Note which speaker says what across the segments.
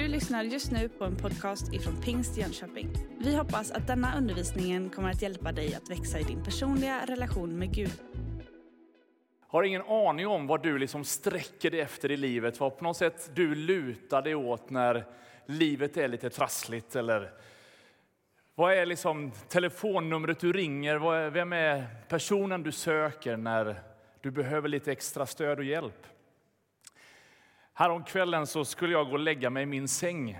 Speaker 1: Du lyssnar just nu på en podcast ifrån Pingst Jönköping. Vi hoppas att denna undervisning kommer att hjälpa dig att växa i din personliga relation med Gud.
Speaker 2: Har ingen aning om vad du liksom sträcker dig efter i livet, vad på något sätt du lutar dig åt när livet är lite trassligt eller vad är liksom telefonnumret du ringer? Vem är personen du söker när du behöver lite extra stöd och hjälp? Häromkvällen så skulle jag gå och lägga mig i min säng.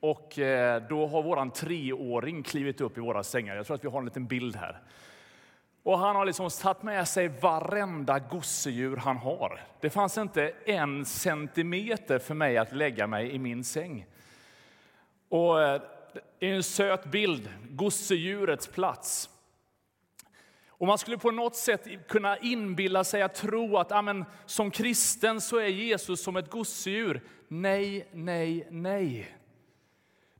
Speaker 2: Och eh, då har vår treåring klivit upp i våra sängar. Jag tror att vi har en liten bild här. Och han har liksom tagit med sig varenda gosedjur han har. Det fanns inte en centimeter för mig att lägga mig i min säng. Och eh, det är en söt bild, gosedjurets plats. Och man skulle på något sätt kunna inbilla sig att tro att amen, som kristen så är Jesus som ett gosedjur. Nej, nej, nej.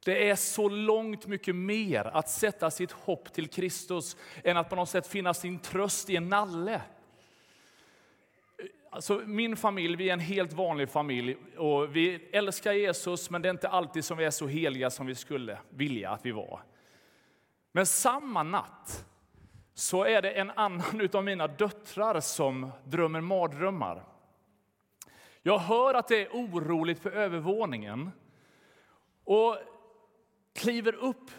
Speaker 2: Det är så långt mycket mer att sätta sitt hopp till Kristus än att på något sätt finna sin tröst i en nalle. Alltså, min familj, vi är en helt vanlig familj och vi älskar Jesus men det är inte alltid som vi är så heliga som vi skulle vilja att vi var. Men samma natt så är det en annan av mina döttrar som drömmer mardrömmar. Jag hör att det är oroligt på övervåningen och kliver upp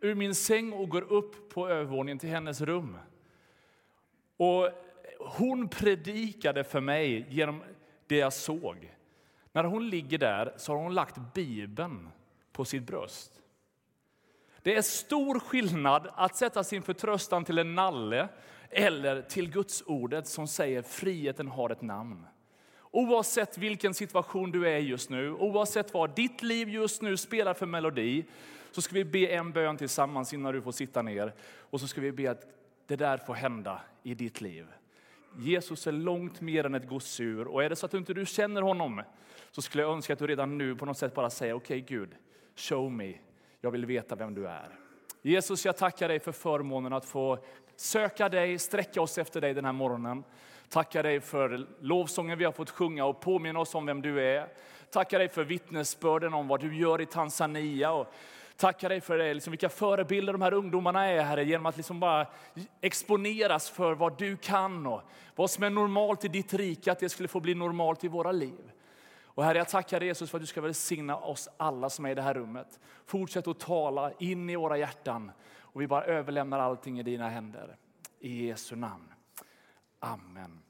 Speaker 2: ur min säng och går upp på övervåningen till hennes rum. Och hon predikade för mig genom det jag såg. När hon ligger där så har hon lagt Bibeln på sitt bröst. Det är stor skillnad att sätta sin förtröstan till en nalle eller till Guds ordet som säger friheten har ett namn. Oavsett vilken situation du är i just nu, oavsett vad ditt liv just nu spelar för melodi, så ska vi be en bön tillsammans innan du får sitta ner. Och så ska vi be att det där får hända i ditt liv. Jesus är långt mer än ett gosedjur. Och är det så att du inte känner honom så skulle jag önska att du redan nu på något sätt bara säger okej okay, Gud, show me. Jag vill veta vem du är. Jesus, jag tackar dig för förmånen att få söka dig, sträcka oss efter dig den här morgonen. Tackar dig för lovsången vi har fått sjunga och påminna oss om vem du är. Tackar dig för vittnesbörden om vad du gör i Tanzania. Och tackar dig för det, liksom vilka förebilder de här ungdomarna är, Herre, genom att liksom bara exponeras för vad du kan och vad som är normalt i ditt rike, att det skulle få bli normalt i våra liv. Och Herre, jag tackar dig Jesus för att du ska välsigna oss alla som är i det här rummet. Fortsätt att tala in i våra hjärtan och vi bara överlämnar allting i dina händer. I Jesu namn. Amen.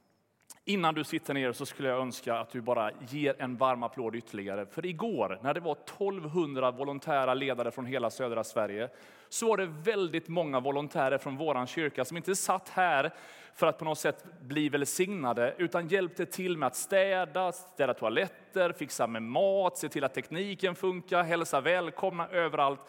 Speaker 2: Innan du sitter ner så skulle jag önska att du bara ger en varm applåd ytterligare. För igår när det var 1200 volontära ledare från hela södra Sverige så var det väldigt många volontärer från vår kyrka som inte satt här för att på något sätt bli välsignade utan hjälpte till med att städa, städa toaletter, fixa med mat, se till att tekniken funkar, hälsa välkomna överallt.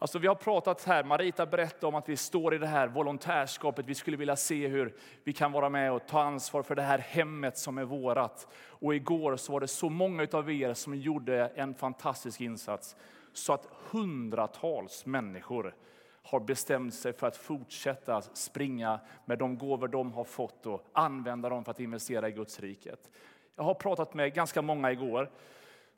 Speaker 2: Alltså vi har pratat här, Marita berättade om att vi står i det här volontärskapet. Vi skulle vilja se hur vi kan vara med och ta ansvar för det här hemmet som är vårat. Och igår så var det så många av er som gjorde en fantastisk insats så att hundratals människor har bestämt sig för att fortsätta springa med de gåvor de har fått och använda dem för att investera i Guds riket. Jag har pratat med ganska många igår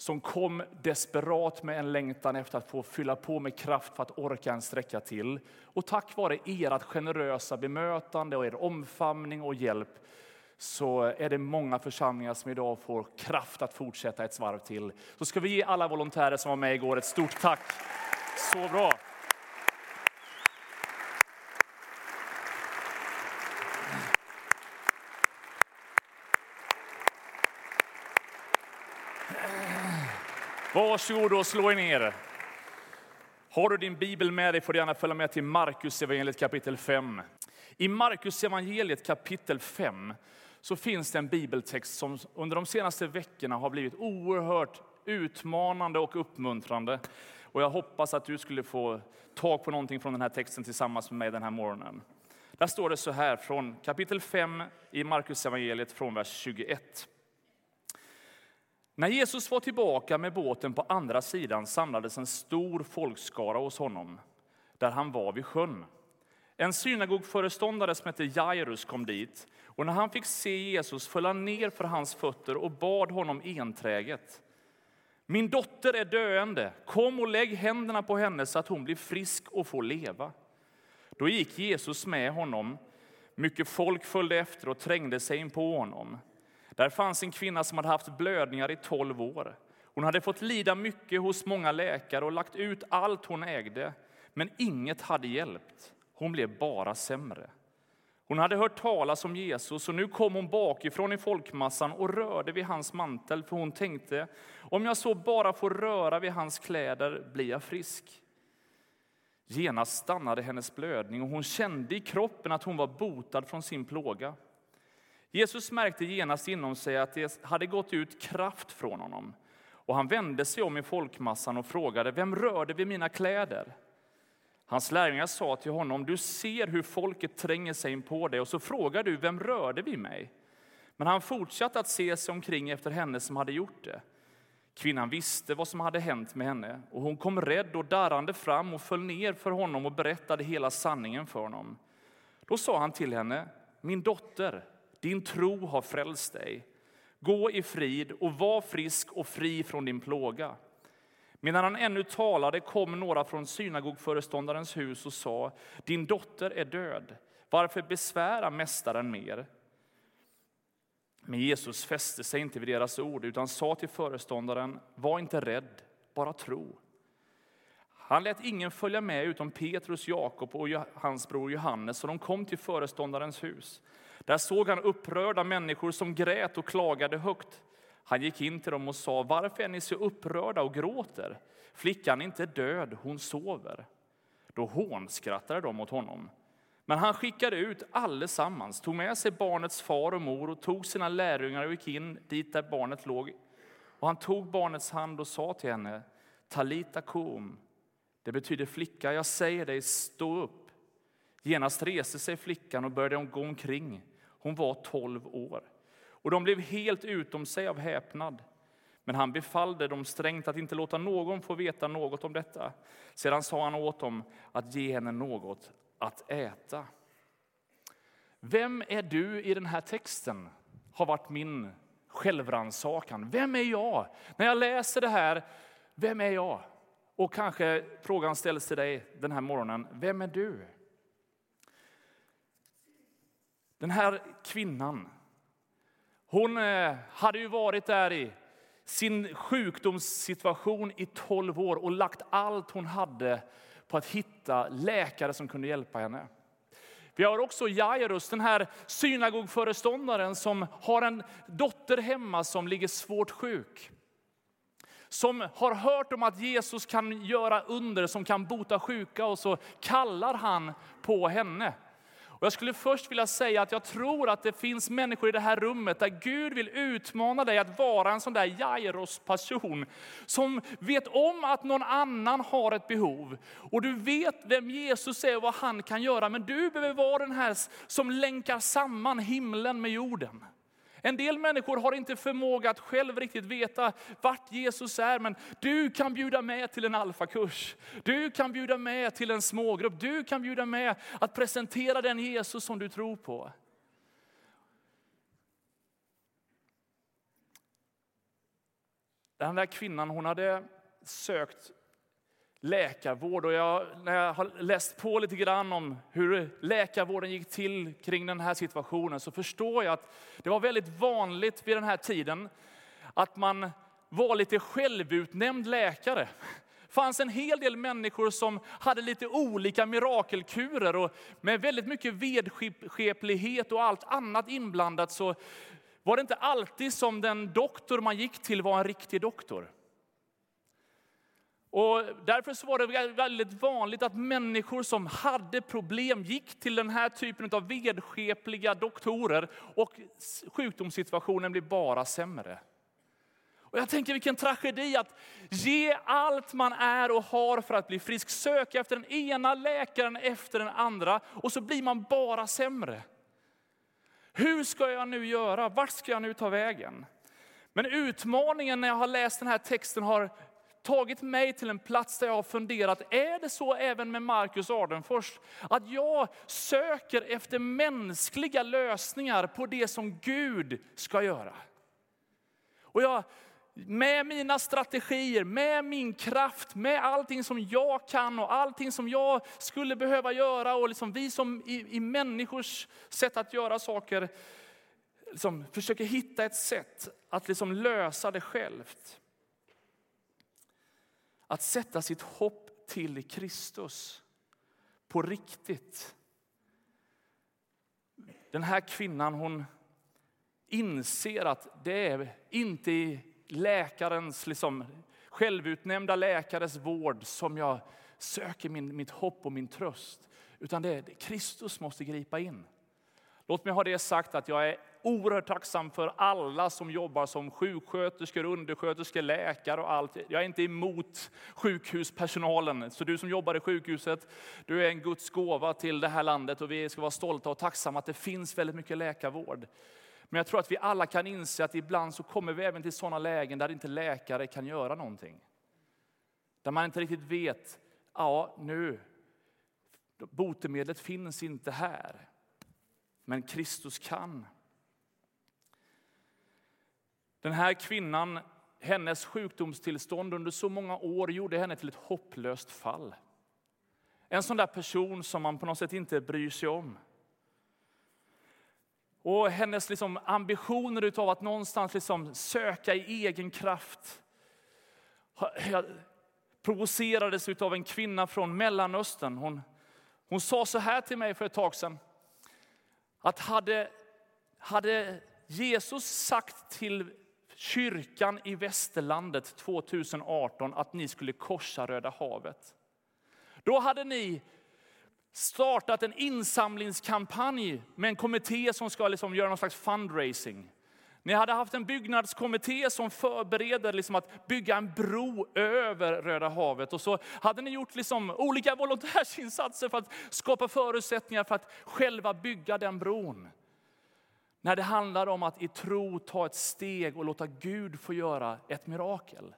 Speaker 2: som kom desperat med en längtan efter att få fylla på med kraft för att orka en sträcka till. Och tack vare ert generösa bemötande och er omfamning och hjälp så är det många församlingar som idag får kraft att fortsätta ett svarv till. Så ska vi ge alla volontärer som var med igår ett stort tack. Så bra! Varsågod och slå er ner. Har du din bibel med dig får du gärna följa med till Markus evangeliet kapitel 5. I Markus evangeliet kapitel 5 så finns det en bibeltext som under de senaste veckorna har blivit oerhört utmanande och uppmuntrande. Och jag hoppas att du skulle få tag på någonting från den här texten tillsammans med mig den här morgonen. Där står det så här från kapitel 5 i Markus evangeliet från vers 21. När Jesus var tillbaka med båten på andra sidan samlades en stor folkskara hos honom, där han var vid sjön. En synagogföreståndare som hette Jairus kom dit och när han fick se Jesus föll han ner för hans fötter och bad honom enträget. Min dotter är döende. Kom och lägg händerna på henne så att hon blir frisk och får leva. Då gick Jesus med honom. Mycket folk följde efter och trängde sig in på honom. Där fanns en kvinna som hade haft blödningar i tolv år. Hon hade fått lida mycket hos många läkare och lagt ut allt hon ägde, men inget hade hjälpt. Hon blev bara sämre. Hon hade hört talas om Jesus och nu kom hon bakifrån i folkmassan och rörde vid hans mantel, för hon tänkte, om jag så bara får röra vid hans kläder blir jag frisk. Genast stannade hennes blödning och hon kände i kroppen att hon var botad från sin plåga. Jesus märkte genast inom sig att det hade gått ut kraft från honom och han vände sig om i folkmassan och frågade, vem rörde vid mina kläder? Hans lärjungar sa till honom, du ser hur folket tränger sig in på dig och så frågar du, vem rörde vid mig? Men han fortsatte att se sig omkring efter henne som hade gjort det. Kvinnan visste vad som hade hänt med henne och hon kom rädd och darrande fram och föll ner för honom och berättade hela sanningen för honom. Då sa han till henne, min dotter, din tro har frälst dig. Gå i frid och var frisk och fri från din plåga. Medan han ännu talade kom några från synagogföreståndarens hus och sa, din dotter är död. Varför besvära mästaren mer? Men Jesus fäste sig inte vid deras ord utan sa till föreståndaren, var inte rädd, bara tro. Han lät ingen följa med utom Petrus, Jakob och hans bror Johannes så de kom till föreståndarens hus. Där såg han upprörda människor som grät och klagade högt. Han gick in till dem och sa, varför är ni så upprörda och gråter? Flickan är inte död, hon sover. Då hånskrattade de åt honom. Men han skickade ut allesammans, tog med sig barnets far och mor och tog sina lärjungar och gick in dit där barnet låg. Och han tog barnets hand och sa till henne, Talita kum. Det betyder flicka, jag säger dig, stå upp. Genast reste sig flickan och började gå omkring. Hon var tolv år. Och de blev helt utom sig av häpnad. Men han befallde dem strängt att inte låta någon få veta något om detta. Sedan sa han åt dem att ge henne något att äta. Vem är du i den här texten? har varit min självrannsakan. Vem är jag? När jag läser det här, vem är jag? Och kanske frågan ställs till dig den här morgonen, vem är du? Den här kvinnan, hon eh, hade ju varit där i sin sjukdomssituation i 12 år och lagt allt hon hade på att hitta läkare som kunde hjälpa henne. Vi har också Jairus, den här synagogföreståndaren som har en dotter hemma som ligger svårt sjuk. Som har hört om att Jesus kan göra under, som kan bota sjuka och så kallar han på henne. Och jag skulle först vilja säga att jag tror att det finns människor i det här rummet där Gud vill utmana dig att vara en sån där Jairos-person som vet om att någon annan har ett behov. Och du vet vem Jesus är och vad han kan göra, men du behöver vara den här som länkar samman himlen med jorden. En del människor har inte förmåga att själv riktigt veta vart Jesus är, men du kan bjuda med till en alfakurs. Du kan bjuda med till en smågrupp. Du kan bjuda med att presentera den Jesus som du tror på. Den där kvinnan hon hade sökt läkarvård. Och jag, när jag har läst på lite grann om hur läkarvården gick till kring den här situationen så förstår jag att det var väldigt vanligt vid den här tiden att man var lite självutnämnd läkare. Det fanns en hel del människor som hade lite olika mirakelkurer och med väldigt mycket vedskeplighet och allt annat inblandat så var det inte alltid som den doktor man gick till var en riktig doktor. Och därför så var det väldigt vanligt att människor som hade problem gick till den här typen av vedskepliga doktorer och sjukdomssituationen blev bara sämre. Och jag tänker vilken tragedi att ge allt man är och har för att bli frisk. Söka efter den ena läkaren efter den andra och så blir man bara sämre. Hur ska jag nu göra? Vart ska jag nu ta vägen? Men utmaningen när jag har läst den här texten har tagit mig till en plats där jag har funderat, är det så även med Marcus Ardenfors? Att jag söker efter mänskliga lösningar på det som Gud ska göra. Och jag med mina strategier, med min kraft, med allting som jag kan och allting som jag skulle behöva göra och liksom vi som i, i människors sätt att göra saker liksom försöker hitta ett sätt att liksom lösa det självt. Att sätta sitt hopp till Kristus på riktigt. Den här kvinnan hon inser att det är inte i läkarens, liksom, självutnämnda läkares vård som jag söker min, mitt hopp och min tröst. Utan det är Kristus måste gripa in. Låt mig ha det sagt att jag är oerhört tacksam för alla som jobbar som sjuksköterskor, undersköterskor, läkare och allt. Jag är inte emot sjukhuspersonalen. Så du som jobbar i sjukhuset, du är en Guds gåva till det här landet och vi ska vara stolta och tacksamma att det finns väldigt mycket läkarvård. Men jag tror att vi alla kan inse att ibland så kommer vi även till sådana lägen där inte läkare kan göra någonting. Där man inte riktigt vet, ja nu, botemedlet finns inte här. Men Kristus kan. Den här kvinnan, hennes sjukdomstillstånd under så många år gjorde henne till ett hopplöst fall. En sån där person som man på något sätt inte bryr sig om. Och hennes liksom ambitioner av att någonstans liksom söka i egen kraft provocerades av en kvinna från Mellanöstern. Hon, hon sa så här till mig för ett tag sedan. Att hade, hade Jesus sagt till kyrkan i västerlandet 2018 att ni skulle korsa Röda havet. Då hade ni startat en insamlingskampanj med en kommitté som ska liksom göra någon slags fundraising. Ni hade haft en byggnadskommitté som förbereder liksom att bygga en bro över Röda havet. Och så hade ni gjort liksom olika volontärsinsatser för att skapa förutsättningar för att själva bygga den bron. När det handlar om att i tro ta ett steg och låta Gud få göra ett mirakel.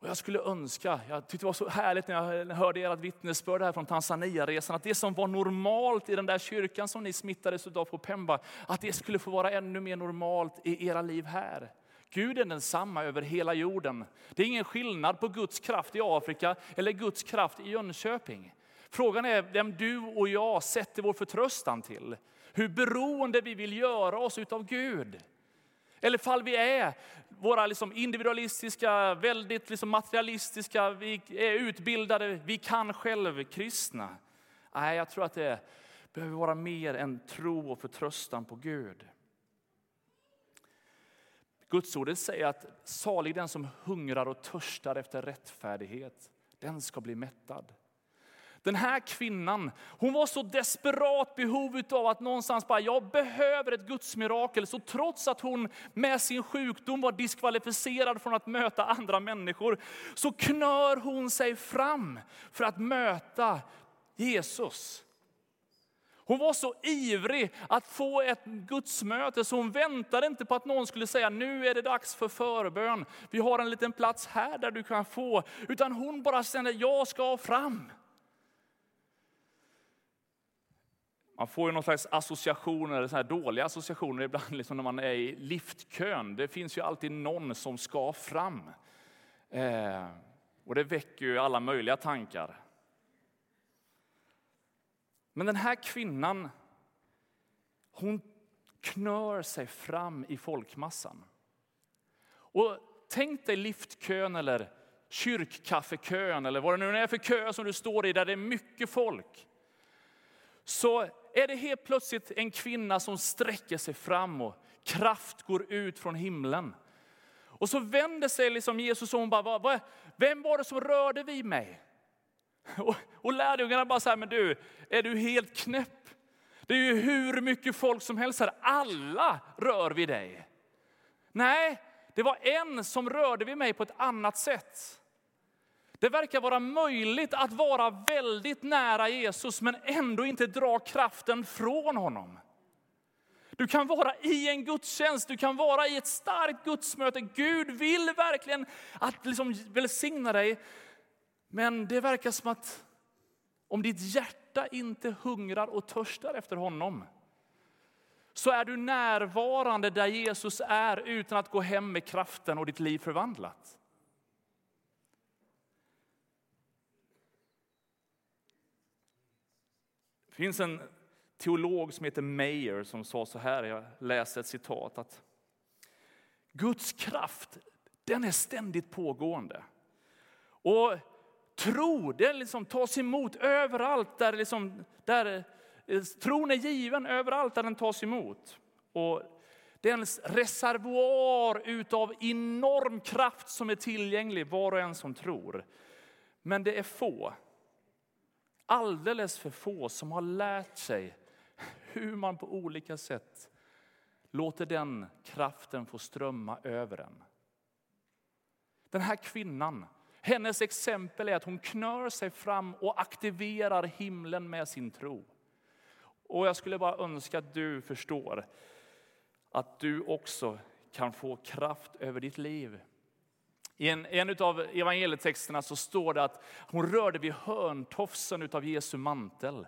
Speaker 2: Och jag skulle önska, jag tyckte det var så härligt när jag hörde ert vittnesbörd här från Tanzania-resan, att det som var normalt i den där kyrkan som ni smittades av på Pemba, att det skulle få vara ännu mer normalt i era liv här. Gud är densamma över hela jorden. Det är ingen skillnad på Guds kraft i Afrika eller Guds kraft i Jönköping. Frågan är vem du och jag sätter vår förtröstan till. Hur beroende vi vill göra oss utav Gud. Eller fall vi är våra liksom individualistiska, väldigt liksom materialistiska, vi är utbildade, vi kan själv kristna. Nej, jag tror att det behöver vara mer än tro och förtröstan på Gud. Gudsordet säger att salig den som hungrar och törstar efter rättfärdighet, den ska bli mättad. Den här kvinnan, hon var så desperat behov av att någonstans bara, jag behöver ett gudsmirakel. Så trots att hon med sin sjukdom var diskvalificerad från att möta andra människor, så knör hon sig fram för att möta Jesus. Hon var så ivrig att få ett gudsmöte så hon väntade inte på att någon skulle säga nu är det dags för förbön. Vi har en liten plats här där du kan få. Utan hon bara kände jag ska fram. Man får ju någon slags associationer, så här dåliga associationer ibland liksom när man är i liftkön. Det finns ju alltid någon som ska fram. Eh, och det väcker ju alla möjliga tankar. Men den här kvinnan, hon knör sig fram i folkmassan. Och tänk dig liftkön eller kyrkkaffekön eller vad det nu är för kö som du står i där det är mycket folk. Så är det helt plötsligt en kvinna som sträcker sig fram och kraft går ut från himlen. Och så vänder sig liksom Jesus och hon bara, vem var det som rörde vid mig? Och, och lärjungarna bara så här, men du, är du helt knäpp? Det är ju hur mycket folk som helst här, alla rör vid dig. Nej, det var en som rörde vid mig på ett annat sätt. Det verkar vara möjligt att vara väldigt nära Jesus men ändå inte dra kraften från honom. Du kan vara i en gudstjänst, du kan vara i ett starkt gudsmöte. Gud vill verkligen att liksom välsigna dig. Men det verkar som att om ditt hjärta inte hungrar och törstar efter honom, så är du närvarande där Jesus är utan att gå hem med kraften och ditt liv förvandlat. Det finns en teolog som heter Mayer som sa så här, jag läser ett citat, att Guds kraft, den är ständigt pågående. Och tro, den liksom tas emot överallt där, liksom, där eh, tron är given, överallt där den tas emot. Och det är en reservoar utav enorm kraft som är tillgänglig var och en som tror. Men det är få, alldeles för få som har lärt sig hur man på olika sätt låter den kraften få strömma över en. Den här kvinnan, hennes exempel är att hon knör sig fram och aktiverar himlen med sin tro. Och jag skulle bara önska att du förstår att du också kan få kraft över ditt liv. I en, en av evangelietexterna så står det att hon rörde vid hörntofsen av Jesu mantel.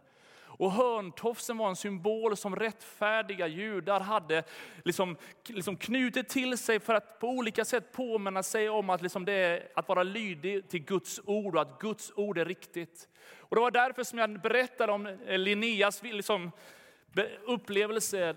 Speaker 2: Och hörntofsen var en symbol som rättfärdiga judar hade liksom, liksom knutit till sig för att på olika sätt påminna sig om att, liksom det att vara lydig till Guds ord och att Guds ord är riktigt. Och det var därför som jag berättade om eh, Linneas liksom, upplevelse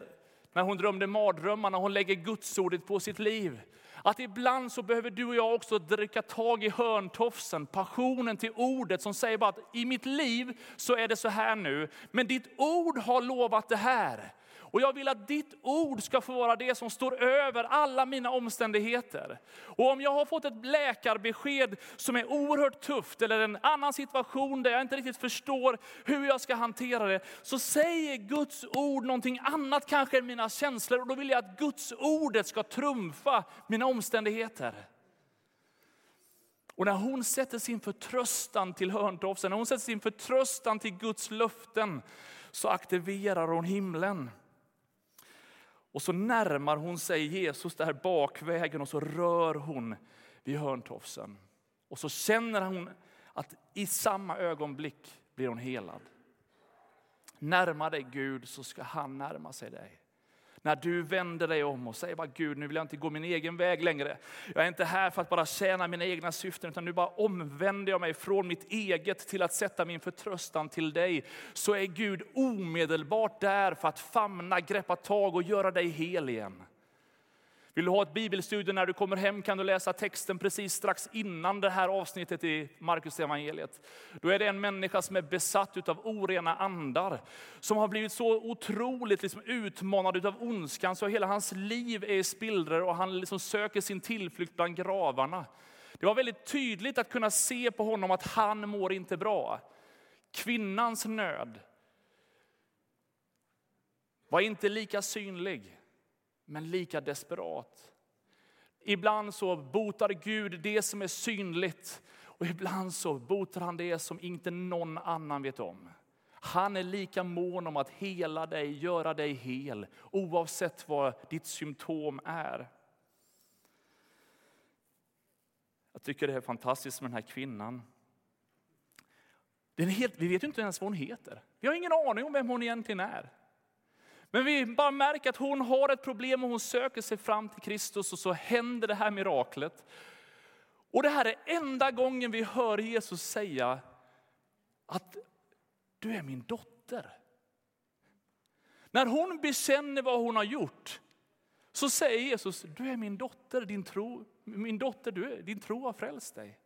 Speaker 2: när hon drömde mardrömmar, när hon lägger Guds ordet på sitt liv. Att ibland så behöver du och jag också dricka tag i hörntofsen, passionen till ordet som säger bara att i mitt liv så är det så här nu, men ditt ord har lovat det här. Och jag vill att ditt ord ska få vara det som står över alla mina omständigheter. Och om jag har fått ett läkarbesked som är oerhört tufft eller en annan situation där jag inte riktigt förstår hur jag ska hantera det, så säger Guds ord någonting annat kanske än mina känslor. Och då vill jag att Guds ordet ska trumfa mina omständigheter. Och när hon sätter sin förtröstan till hörntofsen, när hon sätter sin förtröstan till Guds löften, så aktiverar hon himlen. Och så närmar hon sig Jesus där bakvägen och så rör hon vid hörntofsen. Och så känner hon att i samma ögonblick blir hon helad. Närma dig Gud så ska han närma sig dig. När du vänder dig om och säger bara Gud, nu vill jag inte gå min egen väg längre. Jag är inte här för att bara tjäna mina egna syften, utan nu bara omvänder jag mig från mitt eget till att sätta min förtröstan till dig. Så är Gud omedelbart där för att famna, greppa tag och göra dig hel igen. Vill du ha ett bibelstudium när du kommer hem kan du läsa texten precis strax innan det här avsnittet i Markus evangeliet. Då är det en människa som är besatt av orena andar. Som har blivit så otroligt liksom utmanad av ondskan så hela hans liv är i spillror och han liksom söker sin tillflykt bland gravarna. Det var väldigt tydligt att kunna se på honom att han mår inte bra. Kvinnans nöd var inte lika synlig men lika desperat. Ibland så botar Gud det som är synligt och ibland så botar han det som inte någon annan vet om. Han är lika mån om att hela dig, göra dig hel, oavsett vad ditt symptom är. Jag tycker det är fantastiskt med den här kvinnan. Den är helt, vi vet inte ens vad hon heter. Vi har ingen aning om vem hon egentligen är. Men vi bara märker att hon har ett problem och hon söker sig fram till Kristus och så händer det här miraklet. Och det här är enda gången vi hör Jesus säga att du är min dotter. När hon bekänner vad hon har gjort så säger Jesus, du är min dotter, din tro, min dotter, du, din tro har frälst dig.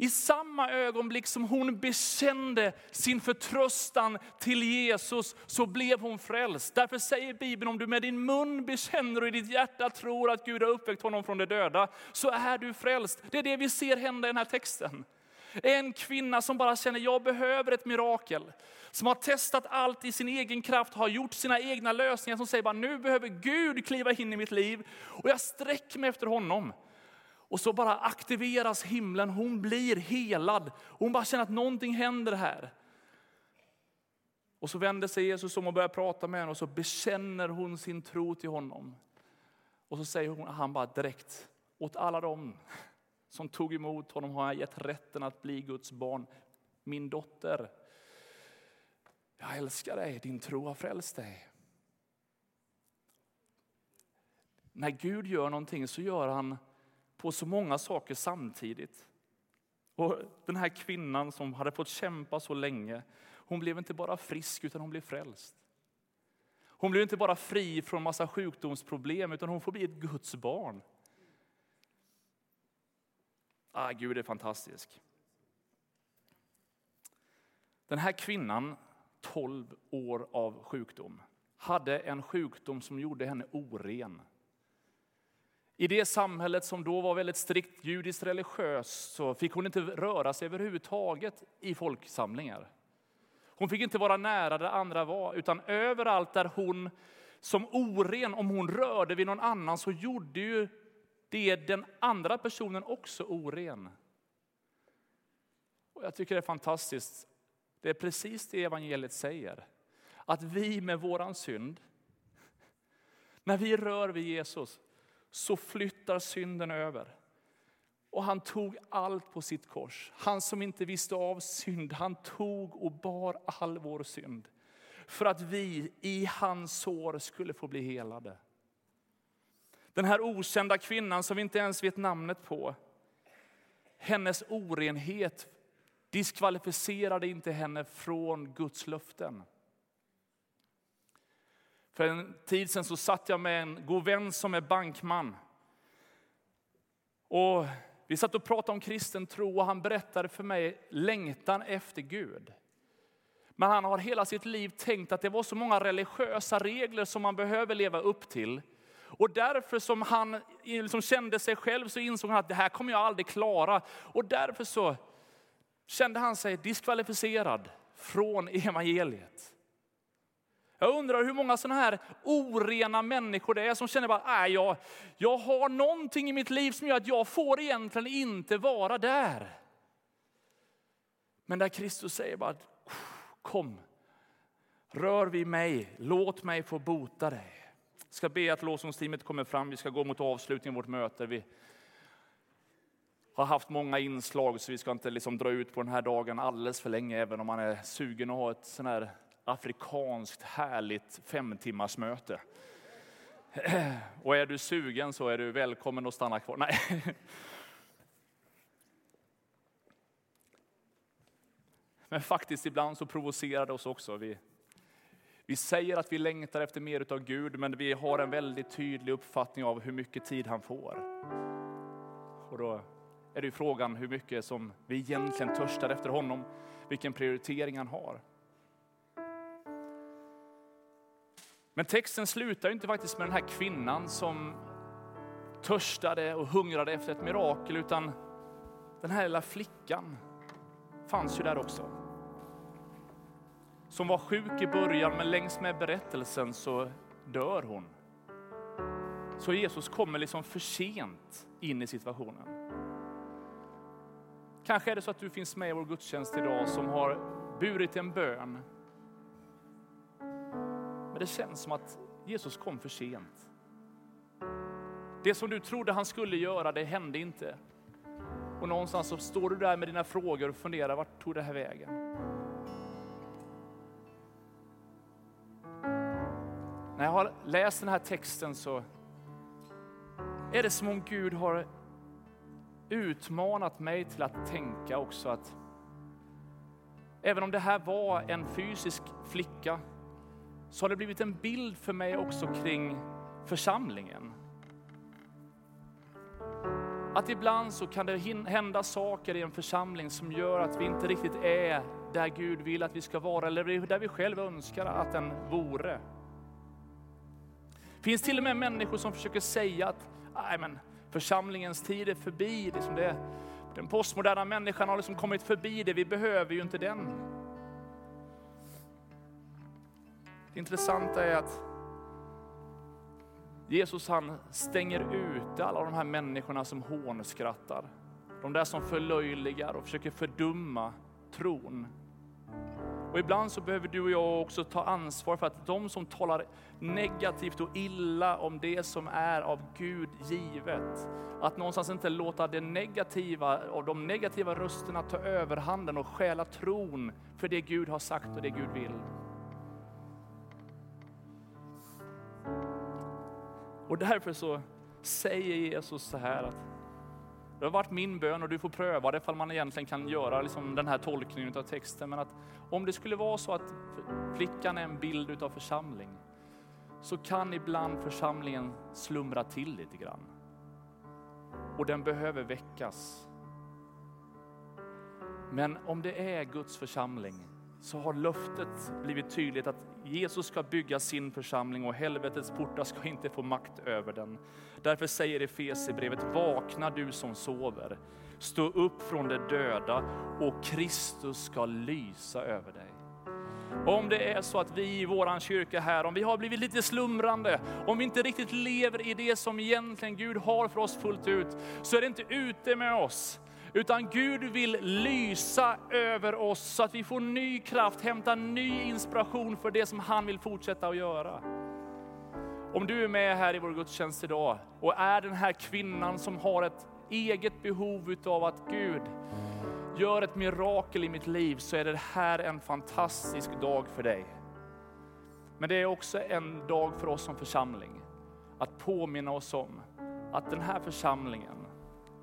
Speaker 2: I samma ögonblick som hon bekände sin förtröstan till Jesus så blev hon frälst. Därför säger Bibeln om du med din mun bekänner och i ditt hjärta tror att Gud har uppväckt honom från de döda så är du frälst. Det är det vi ser hända i den här texten. En kvinna som bara känner jag behöver ett mirakel. Som har testat allt i sin egen kraft, har gjort sina egna lösningar. Som säger bara nu behöver Gud kliva in i mitt liv och jag sträcker mig efter honom. Och så bara aktiveras himlen, hon blir helad. Hon bara känner att någonting händer här. Och så vänder sig Jesus om och börjar prata med henne och så bekänner hon sin tro till honom. Och så säger hon, han bara direkt, åt alla dem som tog emot honom har jag gett rätten att bli Guds barn. Min dotter, jag älskar dig, din tro har frälst dig. när Gud gör någonting så gör han på så många saker samtidigt. Och den här kvinnan som hade fått kämpa så länge, hon blev inte bara frisk utan hon blev frälst. Hon blev inte bara fri från massa sjukdomsproblem utan hon får bli ett Guds barn. Ah, Gud är fantastisk. Den här kvinnan, 12 år av sjukdom, hade en sjukdom som gjorde henne oren. I det samhället som då var väldigt strikt judiskt religiöst så fick hon inte röra sig överhuvudtaget i folksamlingar. Hon fick inte vara nära där andra var, utan överallt där hon som oren, om hon rörde vid någon annan så gjorde ju det den andra personen också oren. Och jag tycker det är fantastiskt. Det är precis det evangeliet säger. Att vi med våran synd, när vi rör vid Jesus, så flyttar synden över. Och han tog allt på sitt kors. Han som inte visste av synd, han tog och bar all vår synd. För att vi i hans sår skulle få bli helade. Den här okända kvinnan som vi inte ens vet namnet på. Hennes orenhet diskvalificerade inte henne från Guds löften. För en tid sedan så satt jag med en god vän som är bankman. Och vi satt och pratade om kristen tro och han berättade för mig längtan efter Gud. Men han har hela sitt liv tänkt att det var så många religiösa regler som man behöver leva upp till. Och därför som han liksom kände sig själv så insåg han att det här kommer jag aldrig klara. Och därför så kände han sig diskvalificerad från evangeliet. Jag undrar hur många sådana här orena människor det är som känner att jag, jag har någonting i mitt liv som gör att jag får egentligen inte vara där. Men där Kristus säger bara, kom, rör vid mig, låt mig få bota dig. Jag ska be att lovsångsteamet kommer fram, vi ska gå mot avslutningen av vårt möte. Vi har haft många inslag så vi ska inte liksom dra ut på den här dagen alldeles för länge, även om man är sugen att ha ett sån här afrikanskt härligt femtimmarsmöte. Och är du sugen så är du välkommen att stanna kvar. Nej. Men faktiskt ibland så provocerar det oss också. Vi, vi säger att vi längtar efter mer av Gud, men vi har en väldigt tydlig uppfattning av hur mycket tid han får. Och då är det frågan hur mycket som vi egentligen törstar efter honom, vilken prioritering han har. Men texten slutar inte faktiskt med den här kvinnan som törstade och hungrade efter ett mirakel, utan den här lilla flickan fanns ju där också. Som var sjuk i början, men längs med berättelsen så dör hon. Så Jesus kommer liksom för sent in i situationen. Kanske är det så att du finns med i vår gudstjänst idag som har burit en bön men det känns som att Jesus kom för sent. Det som du trodde han skulle göra, det hände inte. Och någonstans så står du där med dina frågor och funderar, vart tog det här vägen? När jag har läst den här texten så är det som om Gud har utmanat mig till att tänka också att även om det här var en fysisk flicka så har det blivit en bild för mig också kring församlingen. Att ibland så kan det hända saker i en församling som gör att vi inte riktigt är där Gud vill att vi ska vara, eller där vi själva önskar att den vore. Det finns till och med människor som försöker säga att Nej, men församlingens tid är förbi. Det det, den postmoderna människan har liksom kommit förbi det, vi behöver ju inte den. Det intressanta är att Jesus han stänger ute alla de här människorna som hånskrattar. De där som förlöjligar och försöker fördumma tron. Och ibland så behöver du och jag också ta ansvar för att de som talar negativt och illa om det som är av Gud givet, att någonstans inte låta det negativa och de negativa rösterna ta överhanden och stjäla tron för det Gud har sagt och det Gud vill. Och därför så säger Jesus så här att det har varit min bön och du får pröva det ifall man egentligen kan göra liksom den här tolkningen av texten. Men att om det skulle vara så att flickan är en bild utav församling så kan ibland församlingen slumra till lite grann. Och den behöver väckas. Men om det är Guds församling så har löftet blivit tydligt att Jesus ska bygga sin församling och helvetets portar ska inte få makt över den. Därför säger Efesierbrevet, vakna du som sover. Stå upp från de döda och Kristus ska lysa över dig. Om det är så att vi i våran kyrka här, om vi har blivit lite slumrande, om vi inte riktigt lever i det som egentligen Gud har för oss fullt ut, så är det inte ute med oss. Utan Gud vill lysa över oss så att vi får ny kraft, hämta ny inspiration för det som han vill fortsätta att göra. Om du är med här i vår gudstjänst idag och är den här kvinnan som har ett eget behov utav att Gud gör ett mirakel i mitt liv så är det här en fantastisk dag för dig. Men det är också en dag för oss som församling att påminna oss om att den här församlingen,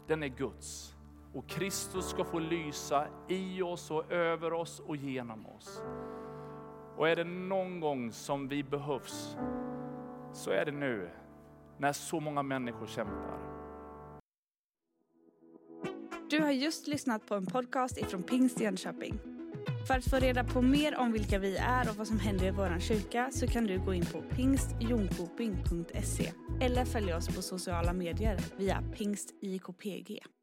Speaker 2: den är Guds. Och Kristus ska få lysa i oss och över oss och genom oss. Och är det någon gång som vi behövs, så är det nu, när så många människor kämpar.
Speaker 1: Du har just lyssnat på en podcast ifrån Pingst Jönköping. För att få reda på mer om vilka vi är och vad som händer i vår kyrka så kan du gå in på pingstjonkoping.se eller följa oss på sociala medier via pingstjkpg.